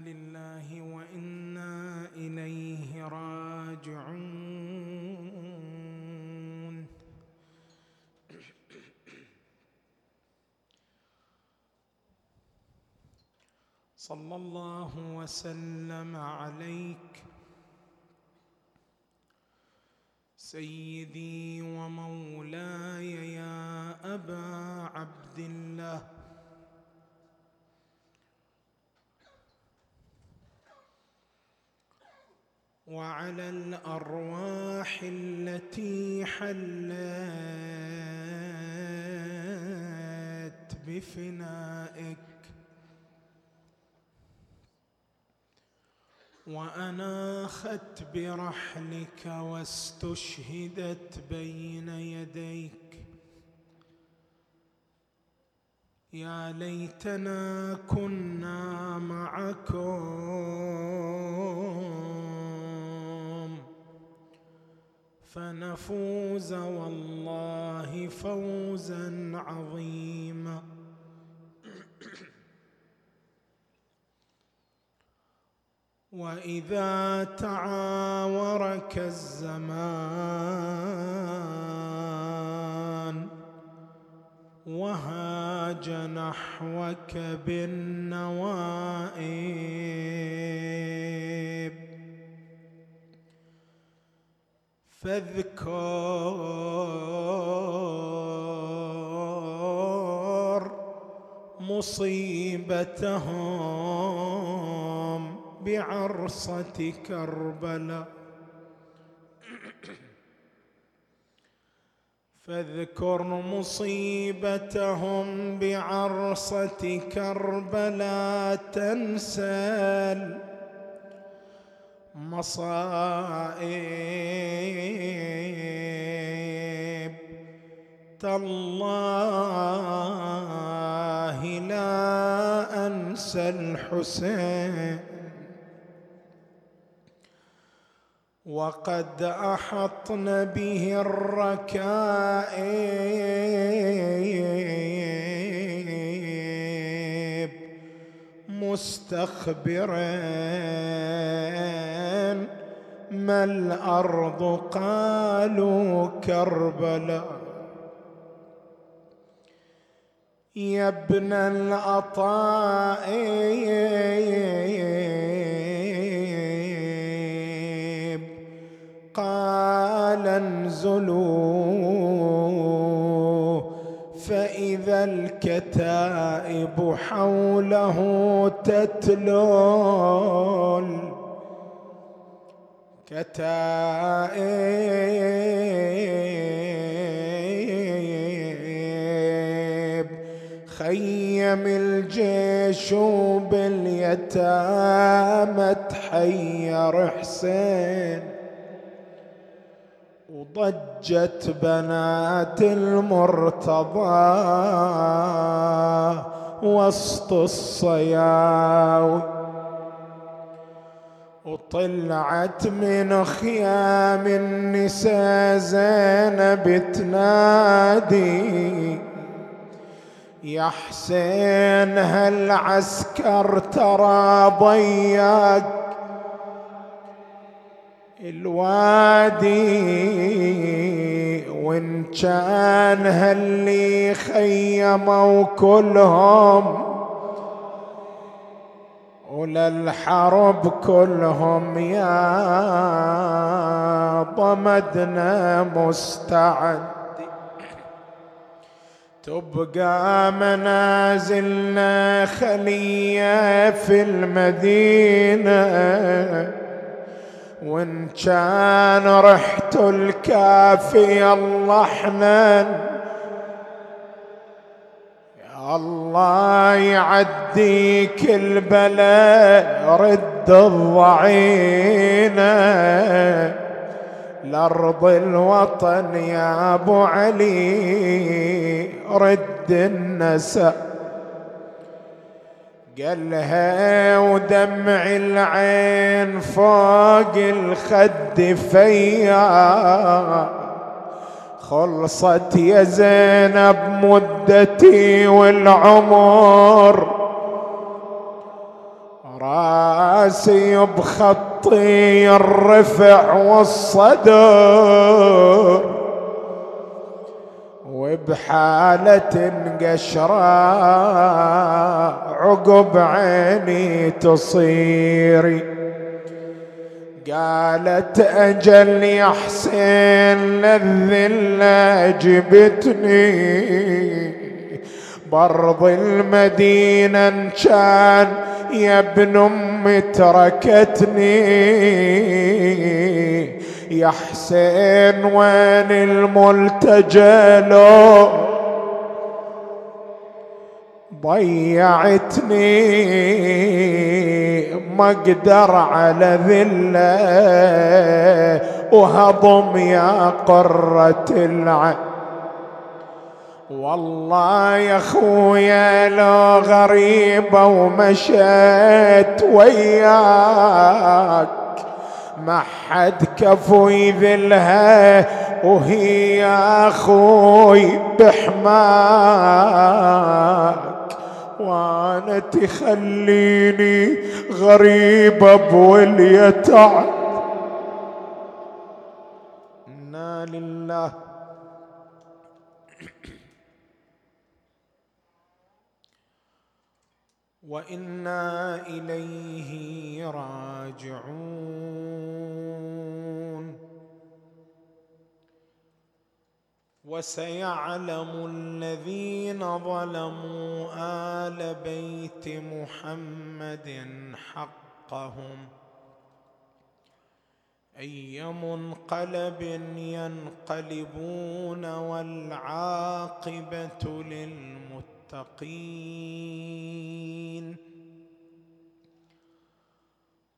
لله وإنا إليه راجعون. صلى الله وسلم عليك. سيدي ومولاي يا أبا عبد الله. وعلى الأرواح التي حلت بفنائك. وأناخت برحلك واستشهدت بين يديك. يا ليتنا كنا معكم. فنفوز والله فوزا عظيما. وإذا تعاورك الزمان وهاج نحوك بالنوائب فاذكر مصيبتهم بعرصة كربلاء. فاذكر مصيبتهم بعرصة كربلاء. تنسل مصائب. تالله لا أنسى الحسين. وقد أحطن به الركائب. مستخبرا ما الأرض قالوا كربلاء. يا ابن العطاء قال انزلوا الكتائب حوله تتلول. كتائب خيم الجيش باليتامى تحير حسين. وضجت بنات المرتضى وسط الصياوي وطلعت من خيام النساء زينب تنادي يا حسين هالعسكر ترى ضيق الوادي وإن كان هاللي خيموا كلهم وللحرب كلهم يا ضمدنا مستعد. تبقى منازلنا خلية في المدينة. وإن كان رحت الكافي الله حنان يا الله يعديك البلاء رد الضعينة لأرض الوطن يا أبو علي رد النسأ قالها ودمع العين فوق الخد فيا. خلصت يا زينب مدتي والعمر. راسي بخطي الرفع والصدر. وبحالة قشرة عقب عيني تصيري قالت أجل يا حسين للذلة جبتني. برض المدينة كان يا ابن أمي تركتني. يا حسين وين الملتجى لو ضيعتني ما أقدر على ذلة وهضم يا قرة العين والله يا خويا لو غريبة ومشيت وياك. ما حد كفو يذلها وهي يا أخوي بحماك. وأنا تخليني غريبة بوليتعب إنا لله. وإنا إليه راجعون. وسيعلم الذين ظلموا آل بيت محمد حقهم. أي منقلب ينقلبون والعاقبة للمتقين.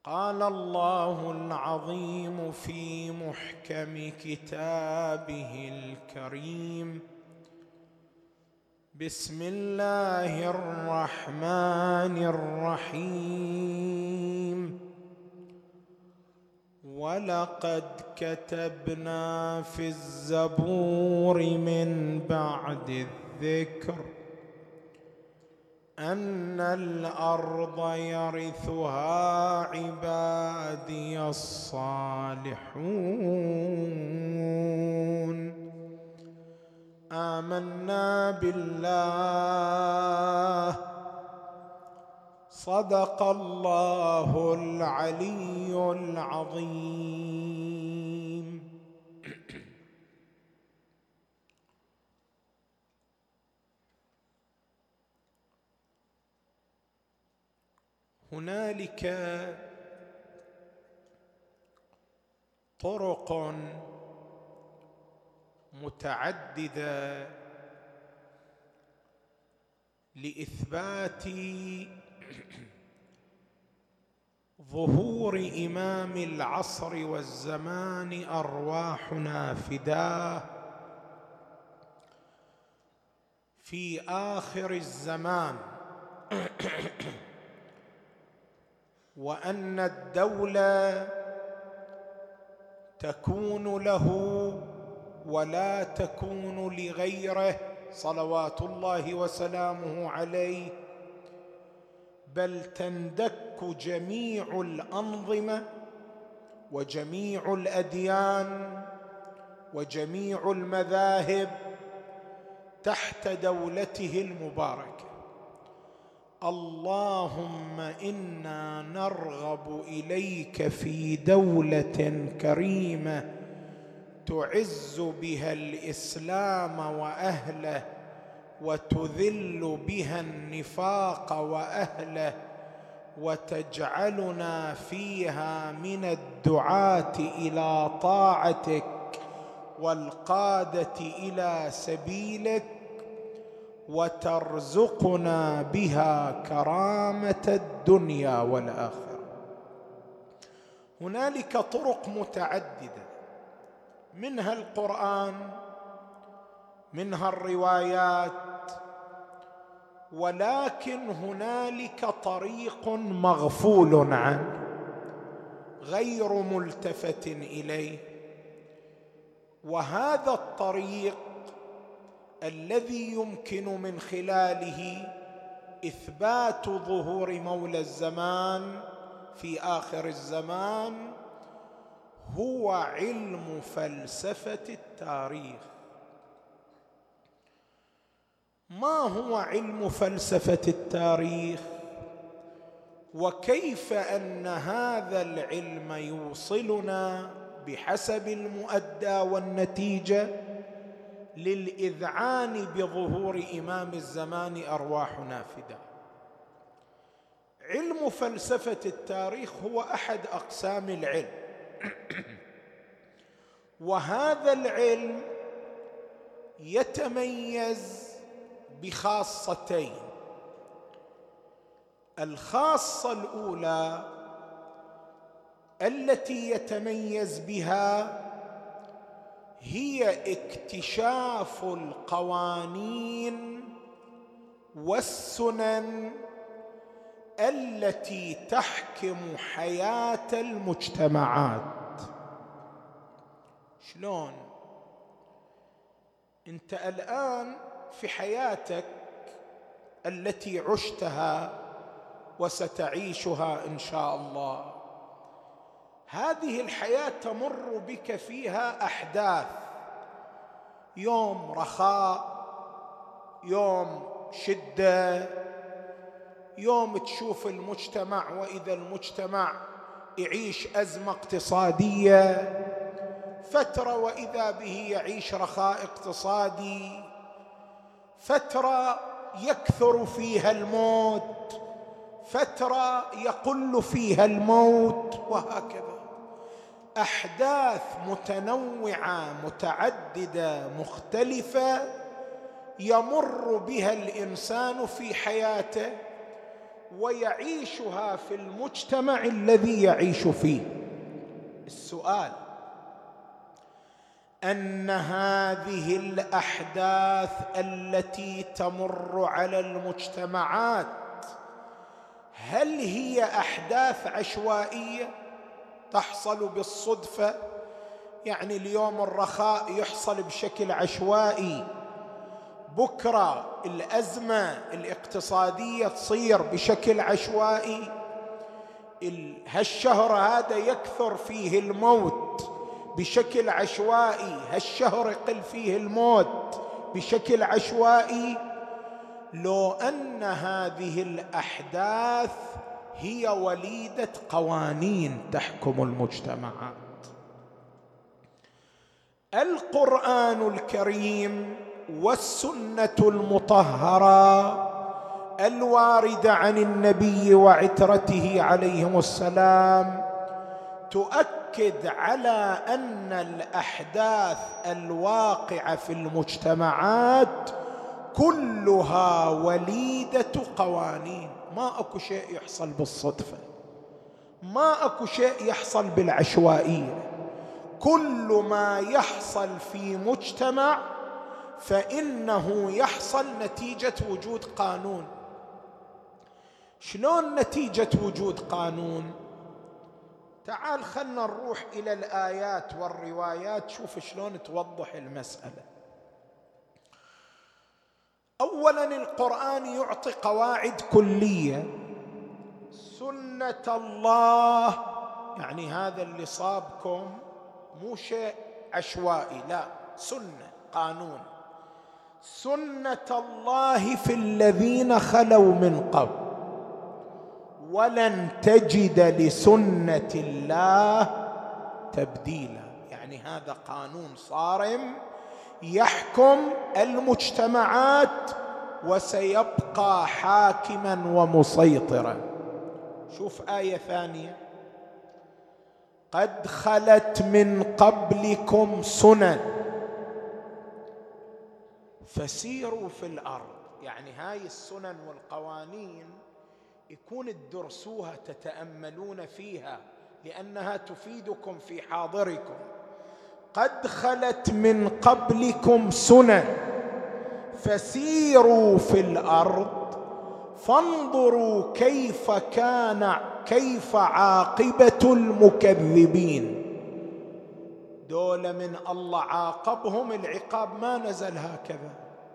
قال الله العظيم في محكم كتابه الكريم. بسم الله الرحمن الرحيم. ولقد كتبنا في الزبور من بعد الذكر. أن الأرض يرثها عبادي الصالحون. آمنا بالله. صدق الله العلي العظيم. هنالك طرق متعددة لإثبات ظهور إمام العصر والزمان أرواحنا فداه في آخر الزمان. وأن الدولة تكون له ولا تكون لغيره صلوات الله وسلامه عليه بل تندك جميع الأنظمة وجميع الأديان وجميع المذاهب تحت دولته المباركة. اللهم إنا نرغب إليك في دولة كريمة تعز بها الإسلام وأهله وتذل بها النفاق وأهله وتجعلنا فيها من الدعاة إلى طاعتك والقادة إلى سبيلك وترزقنا بها كرامة الدنيا والآخرة. هنالك طرق متعددة. منها القرآن منها الروايات ولكن هنالك طريق مغفول عنه غير ملتفت إليه. وهذا الطريق الذي يمكن من خلاله إثبات ظهور مولى الزمان في آخر الزمان هو علم فلسفة التاريخ. ما هو علم فلسفة التاريخ؟ وكيف أن هذا العلم يوصلنا بحسب المؤدى والنتيجة؟ للإذعان بظهور إمام الزمان أرواح نافده علم فلسفة التاريخ هو أحد أقسام العلم. وهذا العلم يتميز بخاصتين. الخاصة الأولى التي يتميز بها هي اكتشاف القوانين والسنن التي تحكم حياة المجتمعات. شلون؟ انت الآن في حياتك التي عشتها وستعيشها إن شاء الله. هذه الحياة تمر بك فيها أحداث. يوم رخاء يوم شدة يوم تشوف المجتمع وإذا المجتمع يعيش أزمة اقتصادية فترة وإذا به يعيش رخاء اقتصادي فترة يكثر فيها الموت فترة يقل فيها الموت وهكذا. أحداث متنوعة متعددة مختلفة يمر بها الإنسان في حياته ويعيشها في المجتمع الذي يعيش فيه. السؤال أن هذه الأحداث التي تمر على المجتمعات هل هي أحداث عشوائية؟ تحصل بالصدفة يعني اليوم الرخاء يحصل بشكل عشوائي. بكرة الأزمة الاقتصادية تصير بشكل عشوائي. هالشهر هذا يكثر فيه الموت بشكل عشوائي. هالشهر يقل فيه الموت بشكل عشوائي. لو أن هذه الأحداث هي وليدة قوانين تحكم المجتمعات. القرآن الكريم والسنة المطهرة الواردة عن النبي وعترته عليهم السلام تؤكد على أن الأحداث الواقعة في المجتمعات كلها وليدة قوانين. ما اكو شيء يحصل بالصدفة. ما اكو شيء يحصل بالعشوائية. كل ما يحصل في مجتمع فإنه يحصل نتيجة وجود قانون. شلون نتيجة وجود قانون؟ تعال خلنا نروح إلى الآيات والروايات شوف شلون توضح المسألة. اولا القرآن يعطي قواعد كلية. سنة الله يعني هذا اللي صابكم مو شيء عشوائي لا سنة قانون. سنة الله في الذين خلوا من قبل. ولن تجد لسنة الله تبديلا. يعني هذا قانون صارم يحكم المجتمعات وسيبقى حاكما ومسيطرا. شوف آية ثانية. قد خلت من قبلكم سنن. فسيروا في الأرض. يعني هاي السنن والقوانين يكون تدرسوها تتأملون فيها لأنها تفيدكم في حاضركم. قد خلت من قبلكم سنن. فسيروا في الأرض فانظروا كيف كان كيف عاقبة المكذبين. دول من الله عاقبهم العقاب ما نزل هكذا.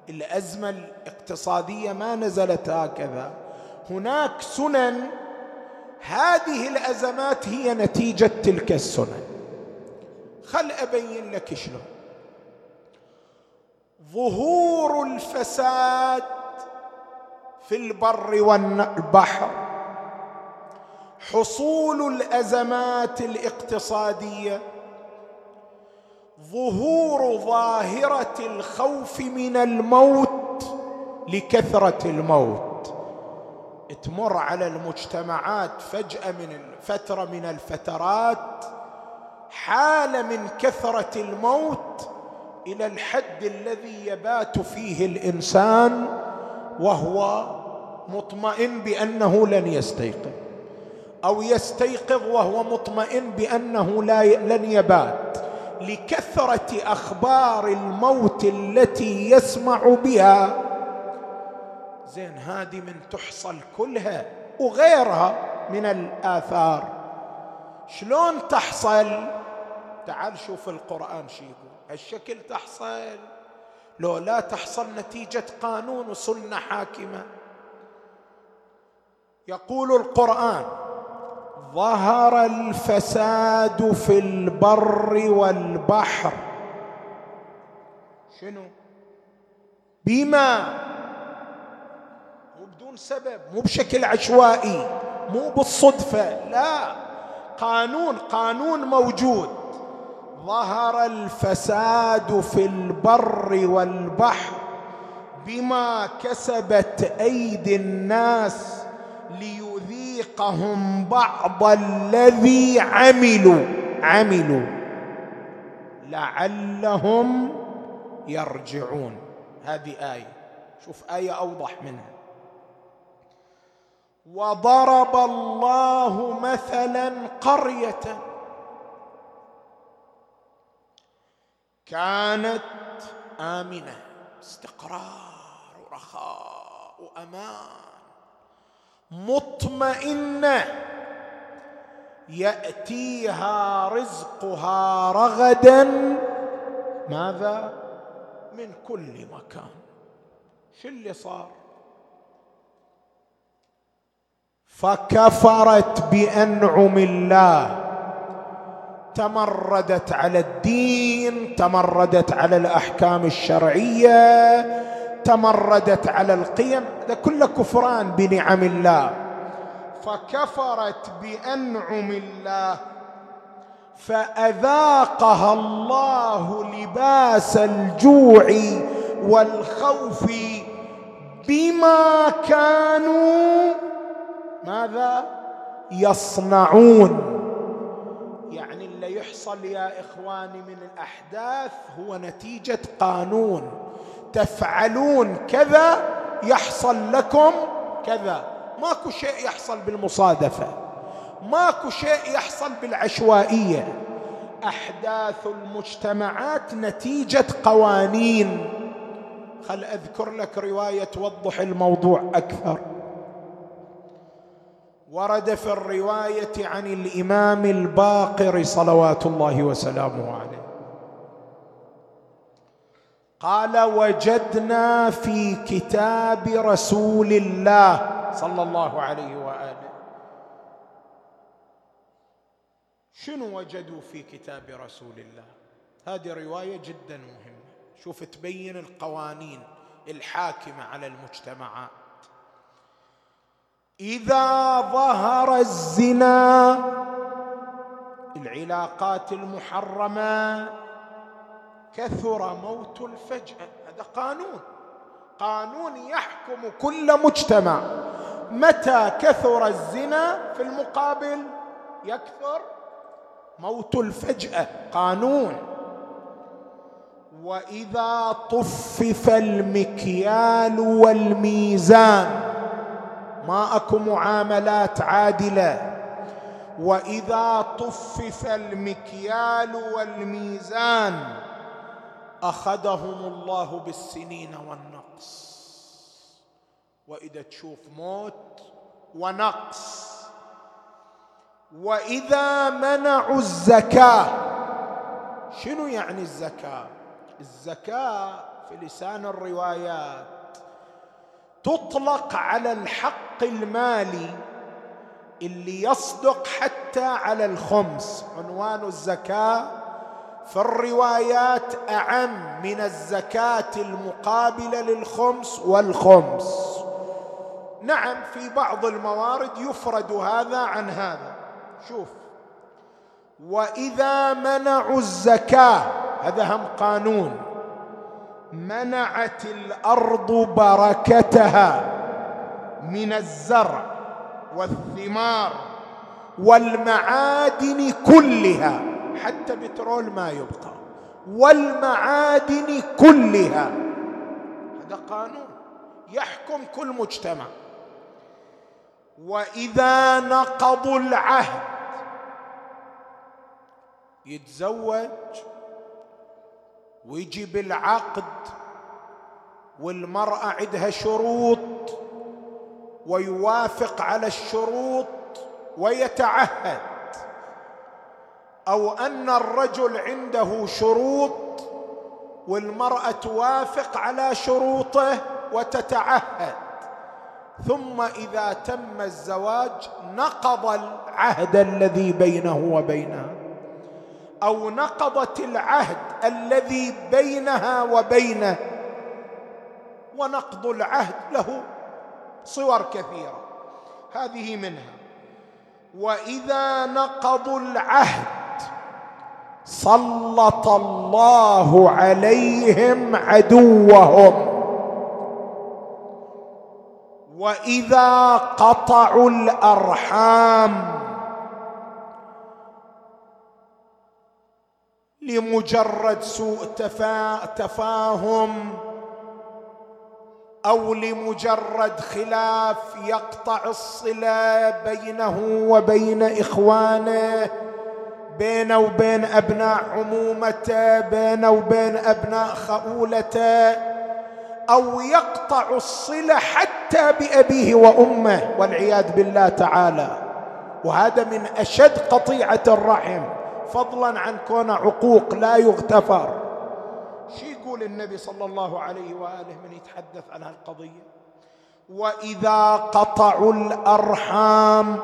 الأزمة الاقتصادية ما نزلت هكذا. هناك سنن هذه الأزمات هي نتيجة تلك السنن. خل أبين لك شلون ظهور الفساد في البر والبحر. حصول الأزمات الاقتصادية. ظهور ظاهرة الخوف من الموت لكثرة الموت. تمر على المجتمعات فجأة من فترة من الفترات حاله من كثرة الموت إلى الحد الذي يبات فيه الإنسان وهو مطمئن بأنه لن يستيقظ. أو يستيقظ وهو مطمئن بأنه لا لن يبات. لكثرة أخبار الموت التي يسمع بها. زين هذه من تحصل كلها وغيرها من الآثار. شلون تحصل؟ تعال شوف القرآن شو يقول. هالشكل تحصل. لو لا تحصل نتيجة قانون وسنة حاكمة. يقول القرآن ظهر الفساد في البر والبحر. شنو؟ بما مو بدون سبب مو بشكل عشوائي مو بالصدفة لا. قانون قانون موجود. ظهر الفساد في البر والبحر بما كسبت أيدي الناس ليذيقهم بعض الذي عملوا. عملوا. لعلهم يرجعون. هذه آية. شوف آية أوضح منها. وضرب الله مثلا قرية. كانت آمنة استقرار ورخاء وامان مطمئنة. يأتيها رزقها رغدا. ماذا؟ من كل مكان. شو اللي صار؟ فكفرت بأنعم الله. تمردت على الدين تمردت على الأحكام الشرعية تمردت على القيم هذا كله كفران بنعم الله. فكفرت بأنعم الله. فأذاقها الله لباس الجوع والخوف بما كانوا ماذا؟ يصنعون. يعني اللي يحصل يا إخواني من الأحداث هو نتيجة قانون. تفعلون كذا يحصل لكم كذا. ماكو شيء يحصل بالمصادفة. ماكو شيء يحصل بالعشوائية. أحداث المجتمعات نتيجة قوانين. خل أذكر لك رواية توضح الموضوع أكثر. ورد في الرواية عن الإمام الباقر صلوات الله وسلامه عليه. قال وجدنا في كتاب رسول الله صلى الله عليه وآله. شنو وجدوا في كتاب رسول الله؟ هذه رواية جدا مهمة. شوف تبين القوانين الحاكمة على المجتمعات إذا ظهر الزنا العلاقات المحرمة كثر موت الفجأة. هذا قانون. قانون يحكم كل مجتمع. متى كثر الزنا في المقابل؟ يكثر موت الفجأة. قانون. وإذا طفف المكيال والميزان ما اكو معاملات عادلة. وإذا طفف المكيال والميزان أخذهم الله بالسنين والنقص. وإذا تشوف موت ونقص. وإذا منعوا الزكاة. شنو يعني الزكاة؟ الزكاة في لسان الروايات تطلق على الحق المالي اللي يصدق حتى على الخمس. عنوان الزكاة في الروايات أعم من الزكاة المقابلة للخمس والخمس. نعم في بعض الموارد يفرد هذا عن هذا. شوف وإذا منعوا الزكاة هذا هم قانون. منعت الأرض بركتها من الزرع والثمار والمعادن كلها حتى بترول ما يبقى والمعادن كلها. هذا قانون يحكم كل مجتمع. وإذا نقضوا العهد يتزوج ويجي بالعقد والمرأة عندها شروط ويوافق على الشروط ويتعهد. أو أن الرجل عنده شروط والمرأة توافق على شروطه وتتعهد. ثم إذا تم الزواج نقض العهد الذي بينه وبينها. أو نقضت العهد الذي بينها وبينه. ونقض العهد له صور كثيرة. هذه منها. وإذا نقضوا العهد سلط الله عليهم عدوهم. وإذا قطعوا الأرحام لمجرد سوء تفاهم أو لمجرد خلاف يقطع الصلة بينه وبين إخوانه بينه وبين أبناء عمومته بينه وبين أبناء خؤولته أو يقطع الصلة حتى بأبيه وأمه والعياذ بالله تعالى. وهذا من أشد قطيعة الرحم. فضلا عن كون عقوق لا يغتفر. شو يقول النبي صلى الله عليه وآله من يتحدث عن هالقضية؟ وإذا قطعوا الأرحام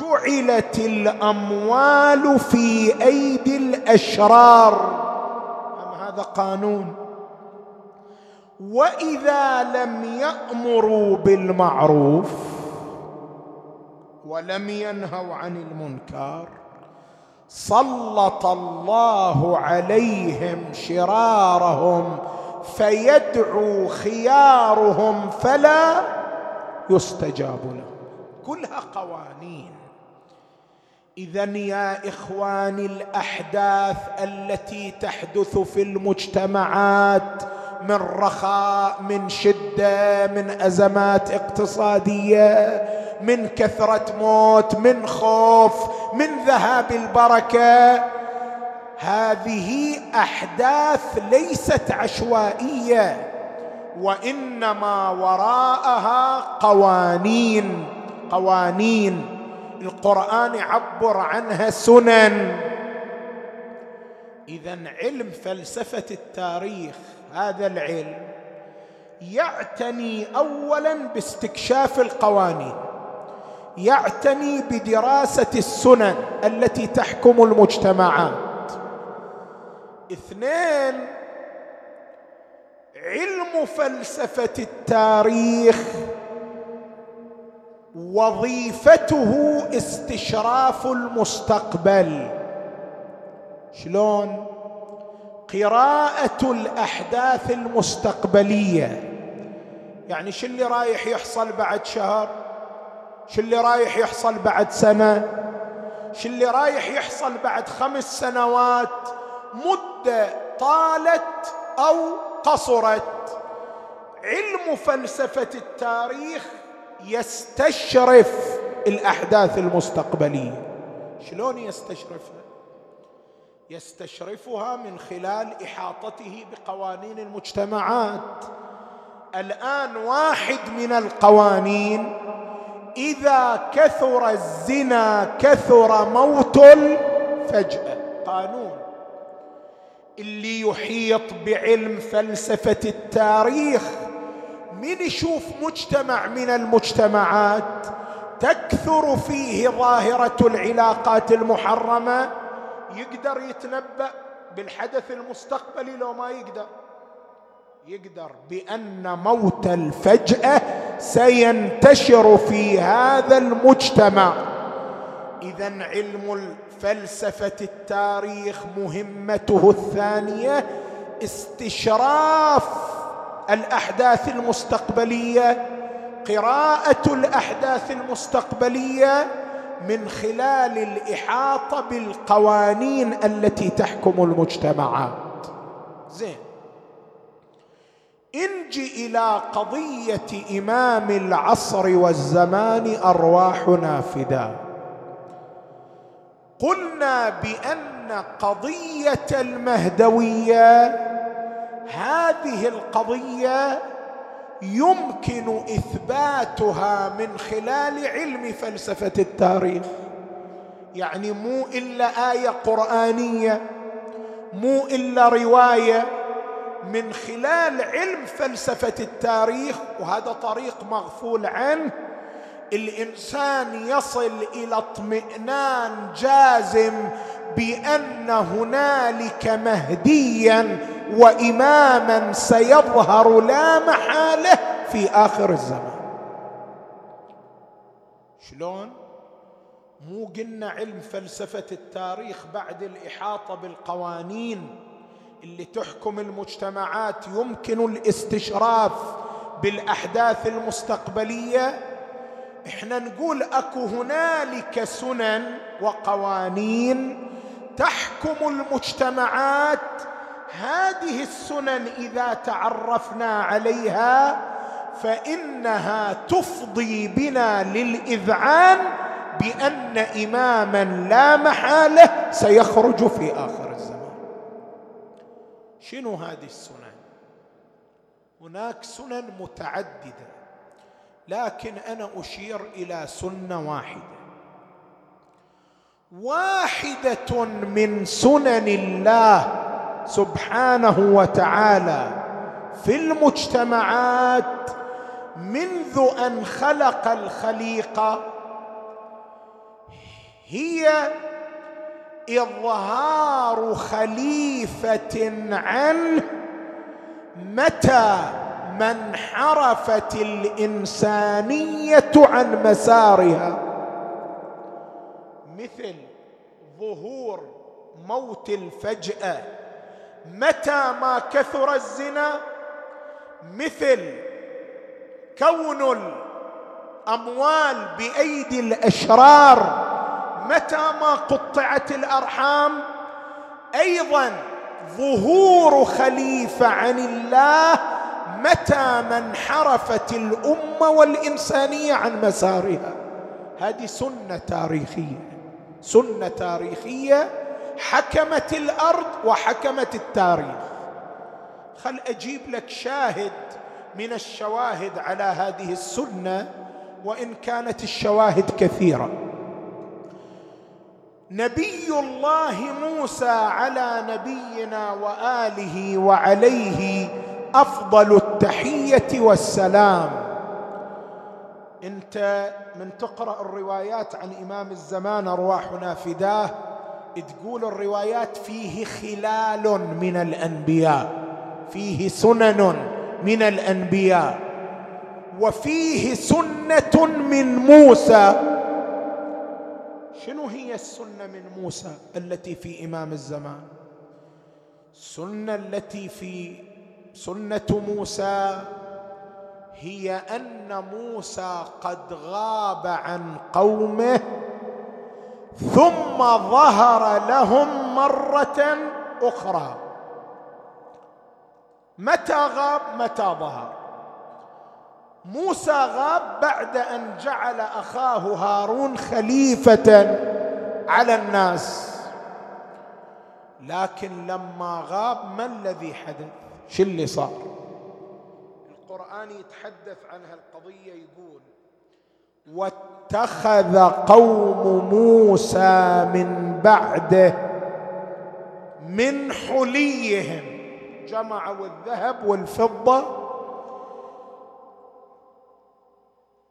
جعلت الأموال في أيدي الأشرار. هذا قانون؟ وإذا لم يأمروا بالمعروف ولم ينهوا عن المنكر سلط الله عليهم شرارهم فيدعو خيارهم فلا يستجاب لهم كلها قوانين. اذا يا إخواني الأحداث التي تحدث في المجتمعات من رخاء من شدة من أزمات اقتصادية من كثرة موت من خوف من ذهاب البركة. هذه أحداث ليست عشوائية وإنما وراءها قوانين قوانين. القرآن يعبر عنها سنن. اذا علم فلسفة التاريخ هذا العلم يعتني اولا باستكشاف القوانين. يعتني بدراسة السنن التي تحكم المجتمعات. اثنين علم فلسفة التاريخ وظيفته استشراف المستقبل. شلون؟ قراءة الأحداث المستقبلية. يعني شو اللي رايح يحصل بعد شهر؟ شو اللي رايح يحصل بعد سنة؟ شو اللي رايح يحصل بعد خمس سنوات؟ مدة طالت أو قصرت؟ علم فلسفه التاريخ يستشرف الأحداث المستقبلية. شلون يستشرفها؟ يستشرفها من خلال إحاطته بقوانين المجتمعات. الآن واحد من القوانين إذا كثر الزنا كثر موت الفجأة. قانون. اللي يحيط بعلم فلسفة التاريخ من يشوف مجتمع من المجتمعات تكثر فيه ظاهرة العلاقات المحرمة يقدر يتنبأ بالحدث المستقبلي لو ما يقدر. يقدر بأن موت الفجأة سينتشر في هذا المجتمع. إذا علم فلسفه التاريخ مهمته الثانية استشراف الأحداث المستقبلية قراءة الأحداث المستقبلية من خلال الإحاطة بالقوانين التي تحكم المجتمعات. زين. انجي إلى قضية امام العصر والزمان ارواحنا فداه قلنا بأن قضية المهدوية هذه القضية يمكن إثباتها من خلال علم فلسفة التاريخ. يعني مو إلا آية قرآنية مو إلا رواية من خلال علم فلسفة التاريخ وهذا طريق مغفول عنه الإنسان يصل إلى اطمئنان جازم بأن هنالك مهديا واماما سيظهر لا محالة في آخر الزمان. شلون؟ مو قلنا علم فلسفة التاريخ بعد الإحاطة بالقوانين. اللي تحكم المجتمعات يمكن الاستشراف بالأحداث المستقبلية. إحنا نقول أكو هنالك سنن وقوانين تحكم المجتمعات. هذه السنن إذا تعرفنا عليها فإنها تفضي بنا للإذعان بأن إماما لا محالة سيخرج في آخر. شنو هذه السنن؟ هناك سنن متعددة لكن أنا أشير إلى سنة واحدة. واحدة من سنن الله سبحانه وتعالى في المجتمعات منذ أن خلق الخليقة هي اظهار خليفة عنه متى ما انحرفت الإنسانية عن مسارها؟ مثل ظهور موت الفجأة متى ما كثر الزنا؟ مثل كون الأموال بأيدي الأشرار متى ما قطعت الأرحام أيضا ظهور خليفة عن الله متى ما انحرفت الأمة والإنسانية عن مسارها. هذه سنة تاريخية. سنة تاريخية حكمت الأرض وحكمت التاريخ. خل أجيب لك شاهد من الشواهد على هذه السنة وإن كانت الشواهد كثيرة. نبي الله موسى على نبينا وآله وعليه أفضل التحية والسلام. انت من تقرأ الروايات عن إمام الزمان أرواحنا فداه تقول الروايات فيه خلال من الأنبياء فيه سنن من الأنبياء وفيه سنة من موسى. شنو هي السنة من موسى التي في إمام الزمان؟ السنة التي في سنة موسى هي أن موسى قد غاب عن قومه ثم ظهر لهم مرة أخرى. متى غاب؟ متى ظهر؟ موسى غاب بعد أن جعل أخاه هارون خليفة على الناس. لكن لما غاب ما الذي حدث؟ شو اللي صار؟ القرآن يتحدث عن هالقضية يقول واتخذ قوم موسى من بعده من حليهم. جمعوا الذهب والفضة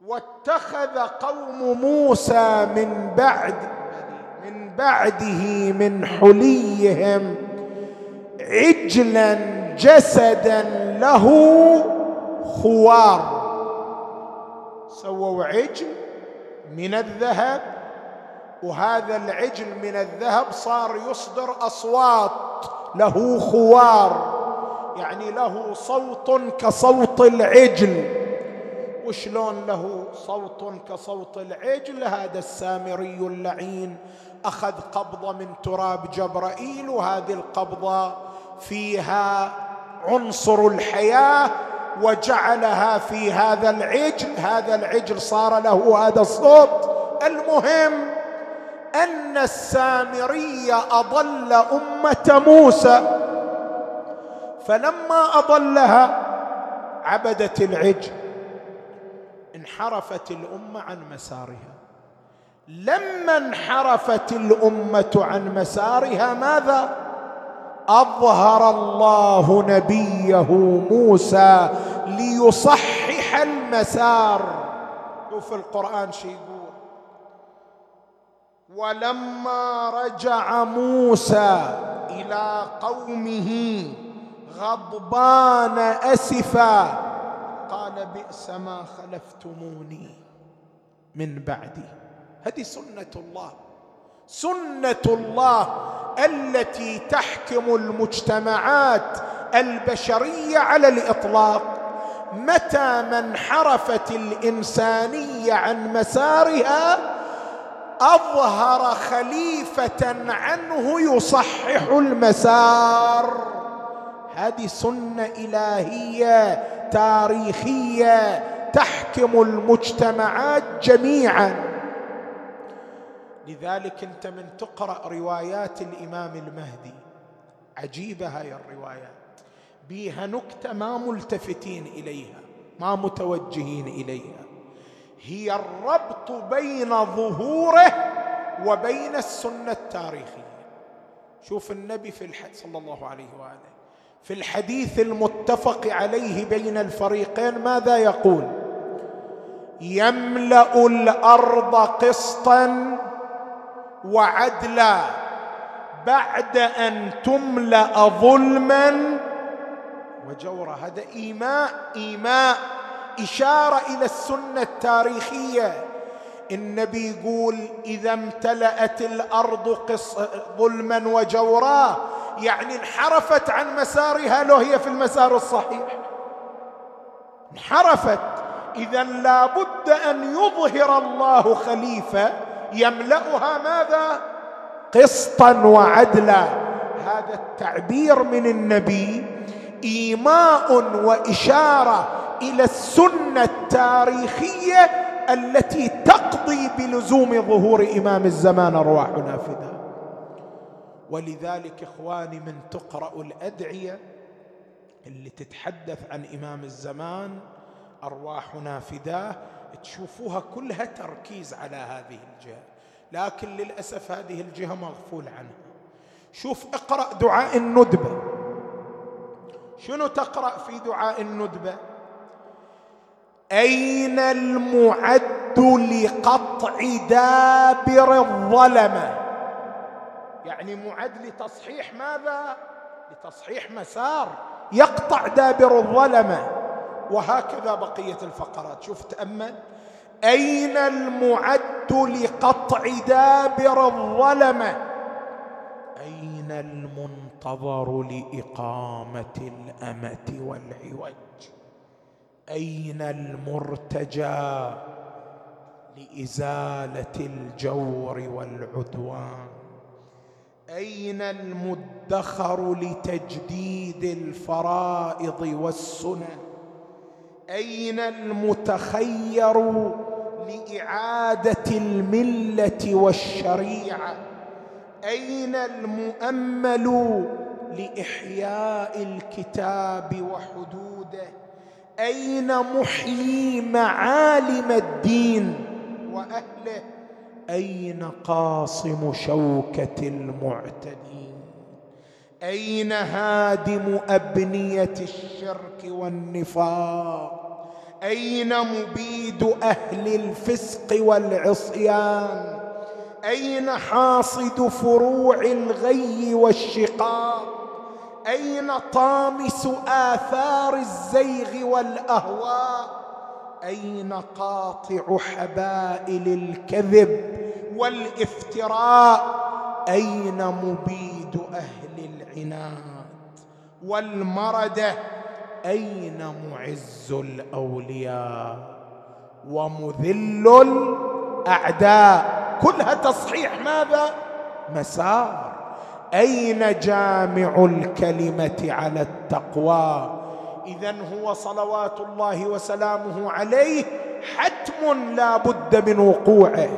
واتخذ قوم موسى من بعد من بعده من حليهم عجلا جسدا له خوار. سووا عجل من الذهب وهذا العجل من الذهب صار يصدر أصوات له خوار يعني له صوت كصوت العجل. وشلون له صوت كصوت العجل هذا السامري اللعين. أخذ قبضه من تراب جبرائيل وهذه القبضه فيها عنصر الحياة وجعلها في هذا العجل هذا العجل صار له هذا الصوت. المهم أن السامري أضل أمة موسى. فلما أضلها عبدت العجل. انحرفت الأمة عن مسارها. لما انحرفت الأمة عن مسارها ماذا؟ أظهر الله نبيه موسى ليصحح المسار. شوف القرآن شي يقول ولما رجع موسى إلى قومه غضبان أسفا قال بئس ما خلفتموني من بعدي. هذه سنة الله. سنة الله التي تحكم المجتمعات البشرية على الإطلاق. متى ما انحرفت الإنسانية عن مسارها أظهر خليفة عنه يصحح المسار. هذه سنة إلهية تاريخية تحكم المجتمعات جميعا. لذلك أنت من تقرأ روايات الإمام المهدي. عجيبه هاي الروايات. بيها نكتة ما ملتفتين إليها ما متوجهين إليها. هي الربط بين ظهوره وبين السنة التاريخية. شوف النبي في الحديث صلى الله عليه وآله. في الحديث المتفق عليه بين الفريقين ماذا يقول؟ يملأ الأرض قسطا وعدلا بعد أن تملأ ظلما وجورا هذا إيماء إيماء إشارة إلى السنة التاريخية. النبي يقول إذا امتلأت الأرض ظلما وجورا يعني انحرفت عن مسارها لو هي في المسار الصحيح. انحرفت. إذا لابد أن يظهر الله خليفة يملأها ماذا؟ قسطا وعدلا. هذا التعبير من النبي إيماء وإشارة إلى السنة التاريخية التي تقضي بلزوم ظهور إمام الزمان أرواح نافذة. ولذلك إخواني من تقرأ الأدعية اللي تتحدث عن إمام الزمان أرواحنا فداه تشوفوها كلها تركيز على هذه الجهة. لكن للأسف هذه الجهة مغفول عنها. شوف اقرأ دعاء الندبة. شنو تقرأ في دعاء الندبة؟ أين المعد لقطع دابر الظلمة؟ يعني معد لتصحيح ماذا؟ لتصحيح مسار يقطع دابر الظلمة. وهكذا بقية الفقرات. شوف تامل أين المعد لقطع دابر الظلمة؟ أين المنتظر لإقامة الأمة والعوج؟ أين المرتجى لإزالة الجور والعدوان؟ أين المدخر لتجديد الفرائض والسنن؟ أين المتخير لإعادة الملة والشريعة؟ أين المؤمل لإحياء الكتاب وحدوده؟ أين محيي معالم الدين وأهله؟ أين قاصم شوكة المعتدين؟ أين هادم أبنية الشرك والنفاق؟ أين مبيد أهل الفسق والعصيان؟ أين حاصد فروع الغي والشقاق؟ أين طامس آثار الزيغ والأهواء؟ أين قاطع حبائل الكذب والافتراء؟ أين مبيد أهل العناد؟ والمرده أين معز الأولياء؟ ومذل الأعداء. كلها تصحيح ماذا؟ مسار. أين جامع الكلمة على التقوى؟ اذا هو صلوات الله وسلامه عليه حتم لا بد من وقوعه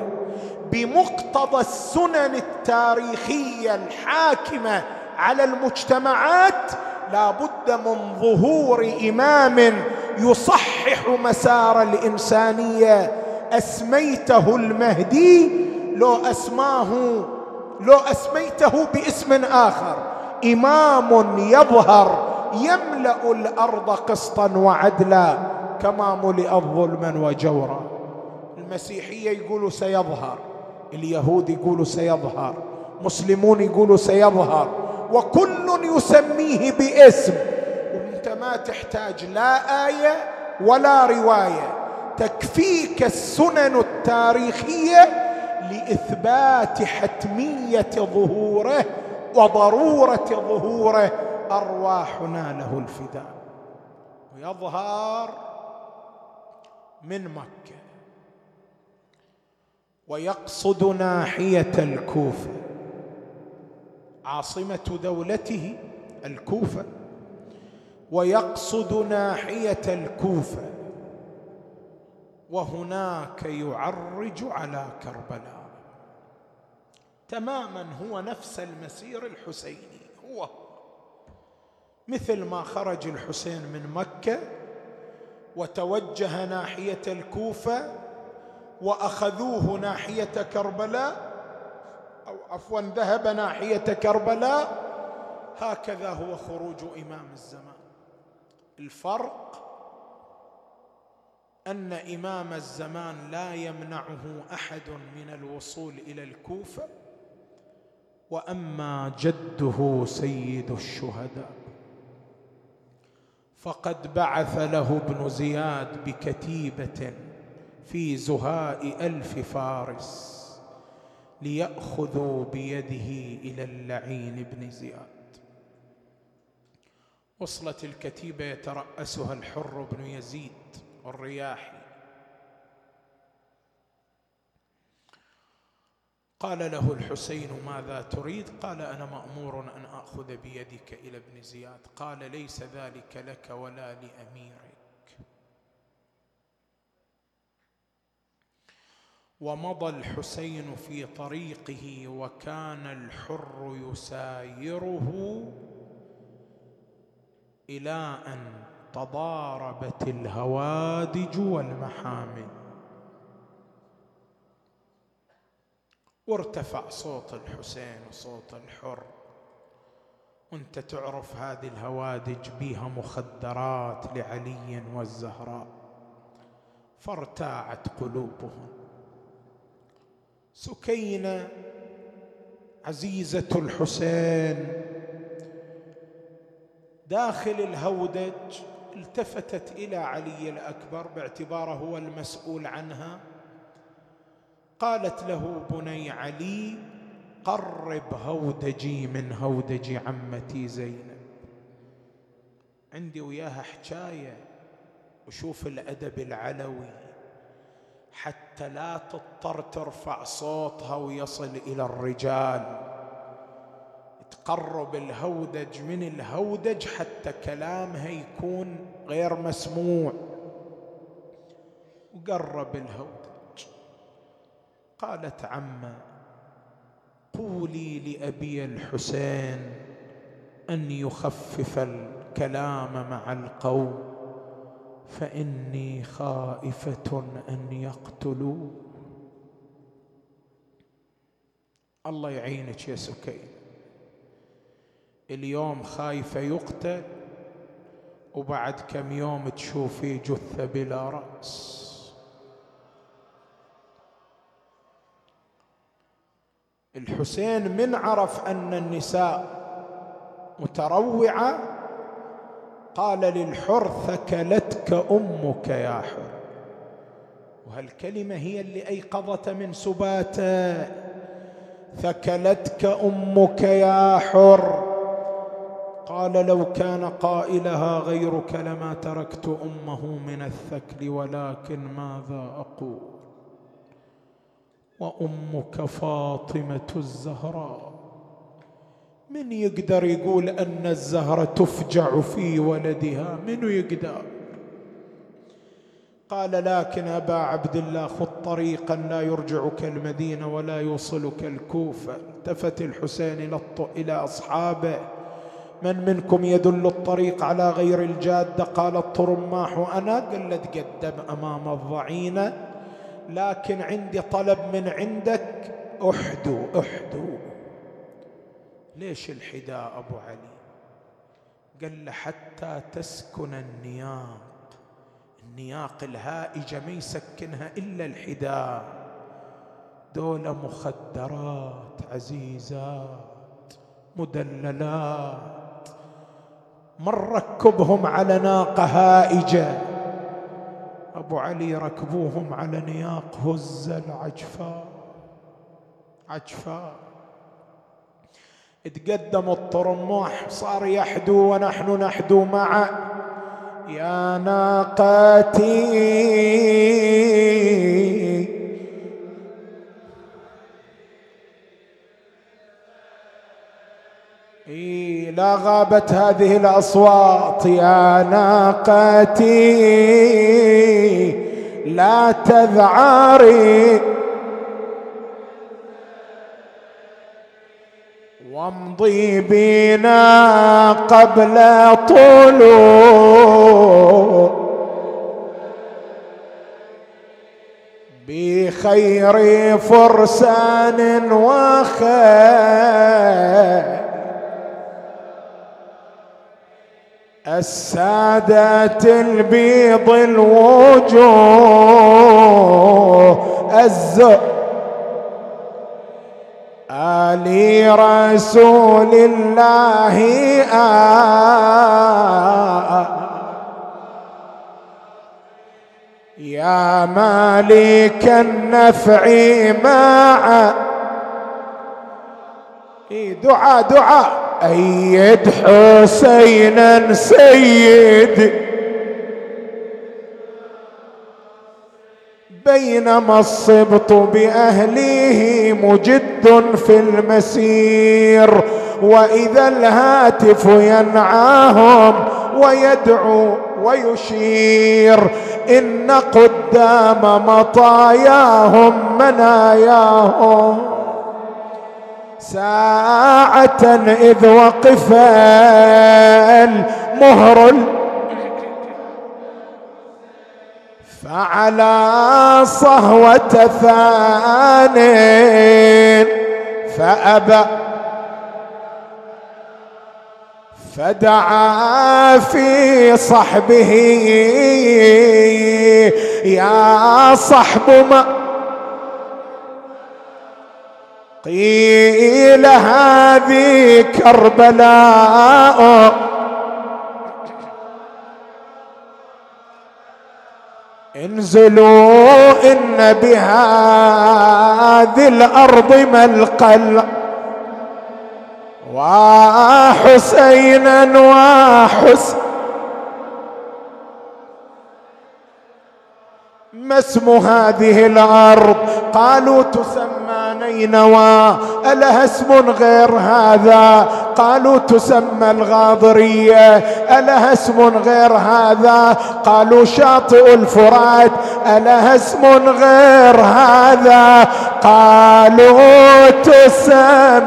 بمقتضى السنن التاريخية الحاكمة على المجتمعات لا بد من ظهور إمام يصحح مسار الإنسانية. أسميته المهدي لو أسماه لو أسميته باسم آخر إمام يظهر يملأ الأرض قسطا وعدلا كما ملئت ظلما وجورا. المسيحية يقولوا سيظهر اليهود يقولوا سيظهر مسلمون يقولوا سيظهر وكل يسميه باسم. وانت ما تحتاج لا آية ولا رواية. تكفيك السنن التاريخية لإثبات حتمية ظهوره وضرورة ظهوره. أرواحنا له الفداء. ويظهر من مكة. ويقصد ناحية الكوفة. عاصمة دولته الكوفة. ويقصد ناحية الكوفة. وهناك يعرج على كربلاء. تماما هو نفس المسير الحسيني. هو مثل ما خرج الحسين من مكة وتوجه ناحية الكوفة وأخذوه ناحية كربلاء أو عفوا ذهب ناحية كربلاء هكذا هو خروج إمام الزمان. الفرق أن إمام الزمان لا يمنعه أحد من الوصول إلى الكوفة وأما جده سيد الشهداء. فقد بعث له ابن زياد بكتيبة في زهاء ألف فارس ليأخذوا بيده إلى اللعين بن زياد. وصلت الكتيبة يترأسها الحر بن يزيد الرياحي قال له الحسين ماذا تريد؟ قال أنا مأمور أن آخذ بيدك إلى ابن زياد. قال ليس ذلك لك ولا لأميرك. ومضى الحسين في طريقه وكان الحر يسايره إلى أن تضاربت الهوادج والمحامل. وارتفع صوت الحسين وصوت الحر. وانت تعرف هذه الهوادج بها مخدرات لعلي والزهراء. فارتاعت قلوبهم. سكينه عزيزة الحسين. داخل الهودج التفتت إلى علي الأكبر باعتباره هو المسؤول عنها. قالت له بني علي قرب هودجي من هودج عمتي زينب. عندي وياها حكاية وشوف الأدب العلوي. حتى لا تضطر ترفع صوتها ويصل إلى الرجال. تقرب الهودج من الهودج حتى كلامها يكون غير مسموع. وقرب الهودج. قالت عمه قولي لأبي الحسين أن يخفف الكلام مع القوم فإني خائفة أن يقتلوا الله يعينك يا سكين. اليوم خايفة يقتل وبعد كم يوم تشوفي جثة بلا رأس. الحسين من عرف أن النساء متروعة قال للحر ثكلتك أمك يا حر. وهالكلمة هي اللي أيقظت من سباته ثكلتك أمك يا حر. قال لو كان قائلها غيرك لما تركت أمه من الثكل ولكن ماذا أقول؟ وأمك فاطمة الزهراء. من يقدر يقول أن الزهرة تفجع في ولدها؟ من يقدر؟ قال لكن أبا عبد الله خذ طريقا لا يرجعك المدينة ولا يوصلك الكوفة. التفت الحسين إلى أصحابه. من منكم يدل الطريق على غير الجادة؟ قال الطرماح. أنا له تقدم أمام الضعينة. لكن عندي طلب من عندك. احدوا احدوا. ليش الحداء أبو علي؟ قال له حتى تسكن النياق. النياق الهائجة ما يسكنها إلا الحداء دول مخدرات عزيزات مدللات. من ركبهم على ناقة هائجة. أبو علي ركبوهم على نياق هز العجفاء. عجفاء. تقدم الطرماح صار يحدو ونحن نحدو معه. يا ناقتي لا غابت هذه الأصوات يا ناقتي. لا تذعري. وامضي بنا قبل طلوع. بخير فرسان وخير. السادة البيض الوجوه الزر آل رسول الله آه يا مالك النفع مع دعاء دعاء. أيد حسينا سيد. بينما الصبط بأهله مجد في المسير. وإذا الهاتف ينعاهم ويدعو ويشير. إن قدام مطاياهم مناياهم. ساعة إذ وقف المهر فعلى صهوة ثان فأبى فدعا في صحبه يا صحب ما قيل هذه كربلاء. انزلوا إن بهذه الأرض ملقا وحسينا وحسن ما اسم هذه الأرض؟ قالوا تسمى نينوى الها اسم غير هذا؟ قالوا تسمى الغاضرية. الها اسم غير هذا؟ قالوا شاطئ الفرات. الها اسم غير هذا؟ قالوا تسم.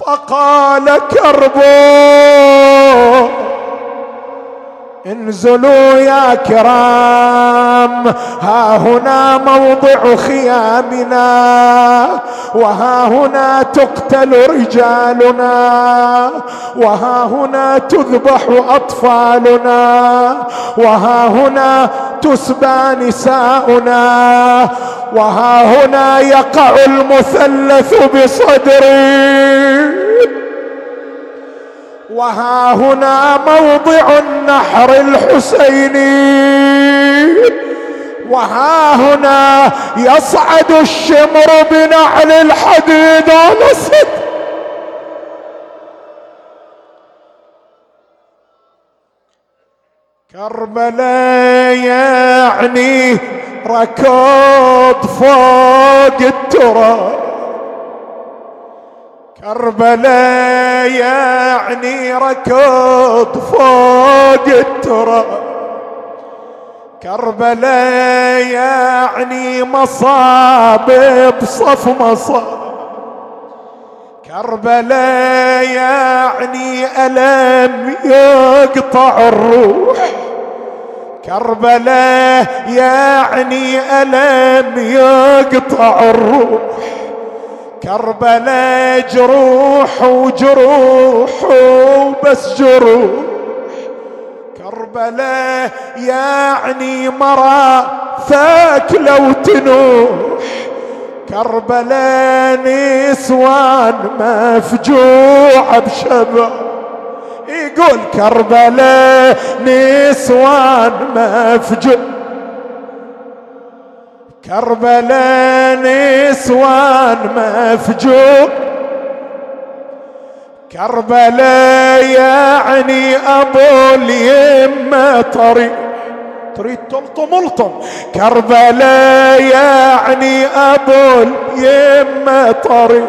فقال كربو. انزلوا يا كرام ها هنا موضع خيامنا وها هنا تقتل رجالنا وها هنا تذبح أطفالنا وها هنا تسبى نساؤنا وها هنا يقع المثلث بصدري. وها هنا موضع النحر الحسيني وها هنا يصعد الشمر بنعل الحديد على صدر كربلاء يعني ركض فوق التراب. كربلاء يعني ركض فوق التراب. كربلاء يعني مصاب بصف مصاب. كربلاء يعني ألم يقطع الروح. كربلاء يعني ألم يقطع الروح. كربلاء جروح وجروح وبس جروح. كربلاء يعني مرا فاك لو تنوح. كربلاء نسوان مفجوع بشباب يقول كربلاء نسوان مفجوع. كربلاء نسوان مفجوع كربلاء يعني أبو اليمه طريق تريد تلطم الطم. كربلاء يعني أبو اليمه طريق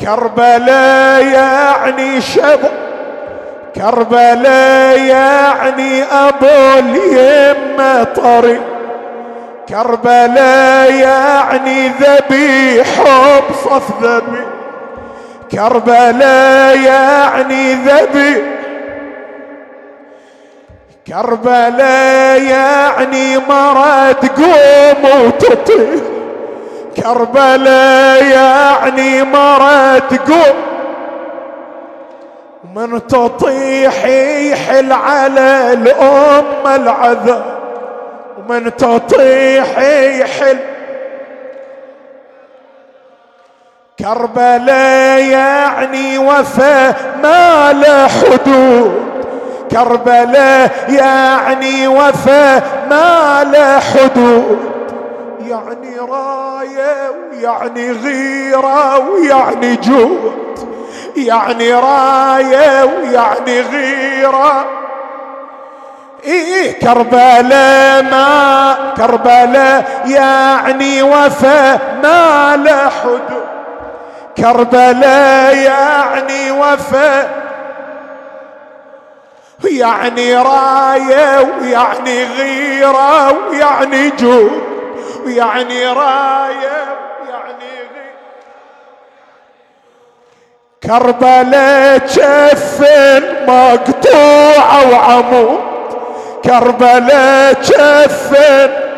كربلاء يعني شباب كربلاء يعني أبو اليمه طريق كربلاء يعني ذبيح بصف ذبيح. كربلاء يعني ذبيح. كربلاء يعني مرة تقوم وتطيح. كربلاء يعني مرة تقوم من تطيح يحل على الأم العذاب. ومن تطيح يحل. كربلاء يعني وفى ما له حدود. كربلاء يعني وفى ما له حدود. يعني راية ويعني غيرة ويعني جود. يعني راية ويعني غيرة. إيه كربلاء ما كربلاء يعني وفى ما له حدود. كربلاء يعني وفى يعني راية ويعني غيرة ويعني جود. ويعني راية ويعني غيرة. كربلاء جفن مقطوعة وعمود. كربلاء جفن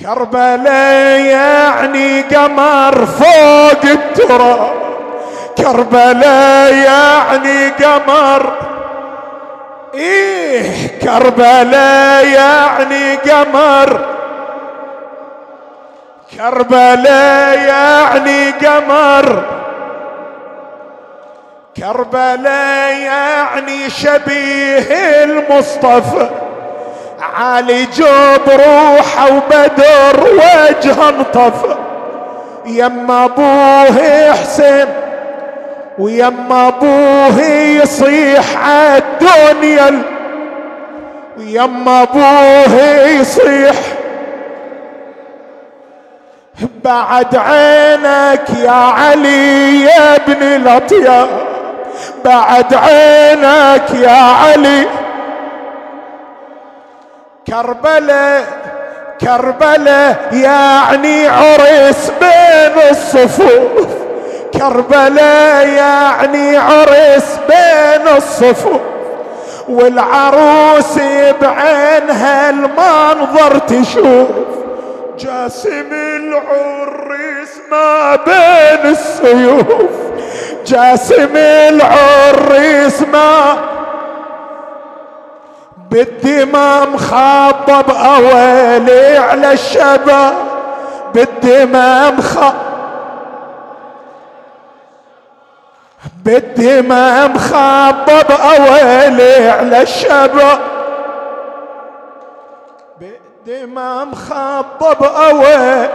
كربلاء يعني قمر فوق التراب. كربلاء يعني قمر. إيه كربلاء يعني قمر. كربلاء يعني قمر. كربلاء يعني شبيه المصطفى. علي جوب روحه وبدر وجه انطفى. يما أبوه حسين ويما أبوه يصيح عالدنيا ويما أبوه يصيح بعد عينك يا علي يا ابن الاطياب بعد عينك يا علي. كربلاء كربلاء يعني عرس بين الصفوف. كربلاء يعني عرس بين الصفوف. والعروس بعينها المنظر تشوف. جاسم العريس ما بين السيوف. جاسم العريس ما بالدماء مخضب اويلي على الشباب بالدماء مخضب بالدماء مخضب اويلي على الشباب. بالدماء مخضب اويلي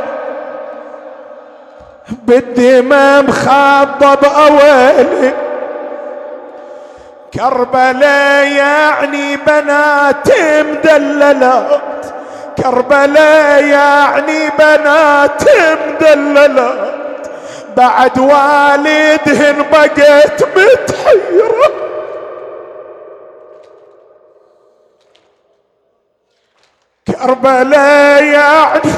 بالدماء مخضب اويلي كربلاء يعني بنات مدللات. كربلاء يعني بنات مدللات. بعد والدهن بقيت متحيرة. كربلاء يعني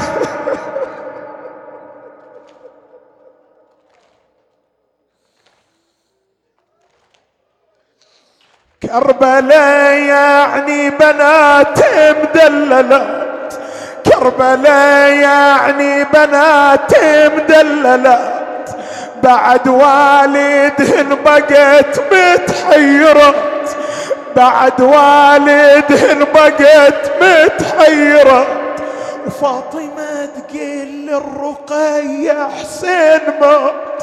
كربلاء يعني بنات مدللات. كربلاء يعني بنات مدللات. بعد والدهن بقيت متحيرة. بعد والدهن بقيت متحيرة. وفاطمة تقول للرقية حسين مات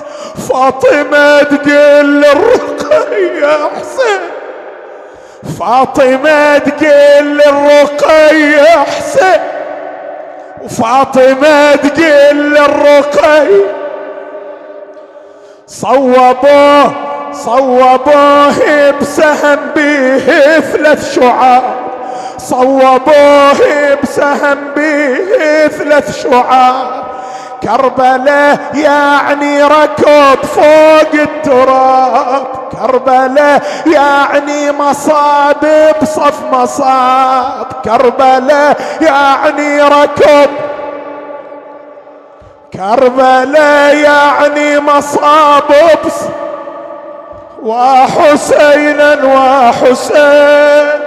فاطمة تقول للرقية حسين فاطمة تقول للرقية حسين وفاطمة تقول للرقية صوبوه صوبوه بسهم به ثلاث شعاب. صوبوه بسهم به ثلاث شعاب. كربلاء يعني ركض فوق التراب. كربلاء يعني مصاب بصف مصاب. كربلاء يعني ركض كربلاء يعني مصاب وحسينا وحسين.